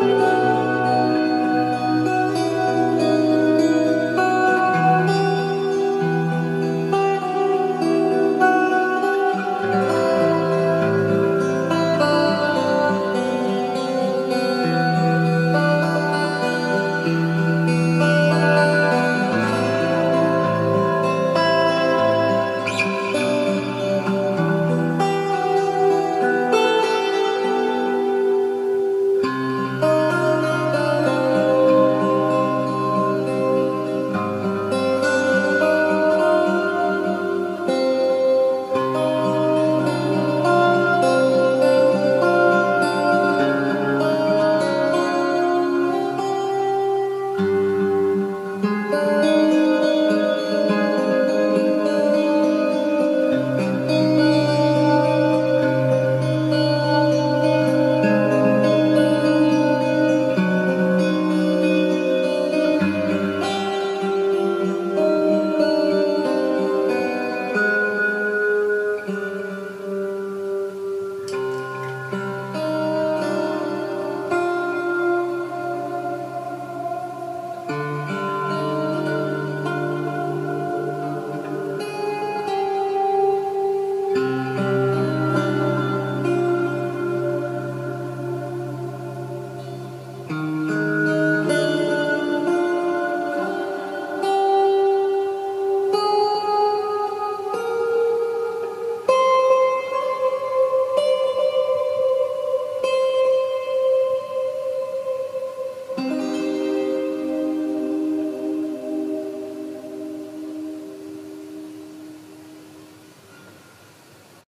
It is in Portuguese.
Música